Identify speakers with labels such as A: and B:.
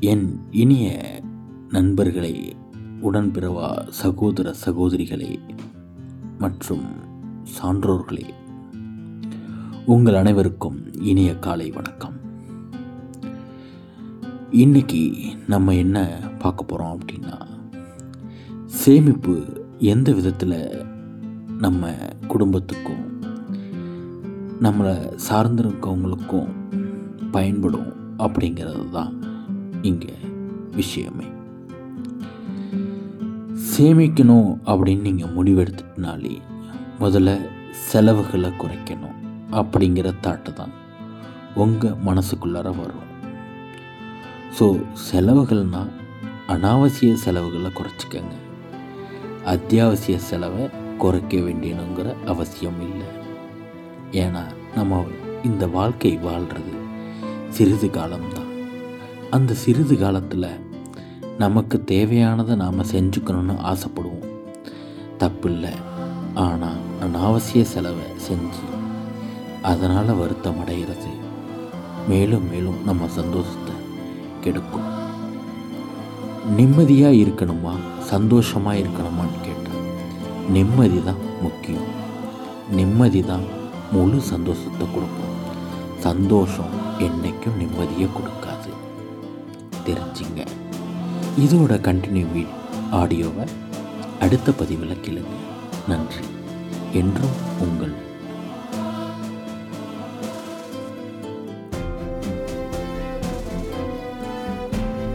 A: என் இனிய நண்பர்களே உடன்பிறவா சகோதர சகோதரிகளே மற்றும் சான்றோர்களே உங்கள் அனைவருக்கும் இனிய காலை வணக்கம். இன்னைக்கு நம்ம என்ன பார்க்க போகிறோம் அப்படின்னா சேமிப்பு எந்த விதத்தில் நம்ம குடும்பத்துக்கும் நம்மளை சார்ந்திருக்கவங்களுக்கும் பயன்படும் அப்படிங்கிறது தான் இங்கே விஷயமே. சேமிக்கணும் அப்படின்னு நீங்கள் முடிவெடுத்துனாலே முதல்ல செலவுகளை குறைக்கணும் அப்படிங்கிற தாட்டு தான் உங்கள் மனசுக்குள்ளார வரும். ஸோ செலவுகள்னால் அனாவசிய செலவுகளை குறைச்சிக்கங்க. அத்தியாவசிய செலவை குறைக்க வேண்டியணுங்கிற அவசியம் இல்லை. ஏன்னா நம்ம இந்த வாழ்க்கை வாழ்கிறது சிறிது காலம்தான் அந்த சிறிது காலத்தில் நமக்கு தேவையானதை நாம் செஞ்சுக்கணும்னு ஆசைப்படுவோம். தப்பில்லை. ஆனால் அனாவசிய செலவை செஞ்சு அதனால் வருத்தம் அடைகிறது மேலும் மேலும் நம்ம சந்தோஷத்தை கெடுக்கும். நிம்மதியாக இருக்கணுமா? சந்தோஷமாக இருக்கணுமான்னு கேட்டால் நிம்மதி தான் முக்கியம். நிம்மதி தான் முழு சந்தோஷத்தை கொடுக்கும். சந்தோஷம் என்றைக்கும் நிம்மதியை கொடுக்காது. தெரிஞ்சுங்க. இதோட கண்டினியூ ஆடியோவை அடுத்த பதிவில் கேளுங்க. நன்றி. என்றும் உங்கள்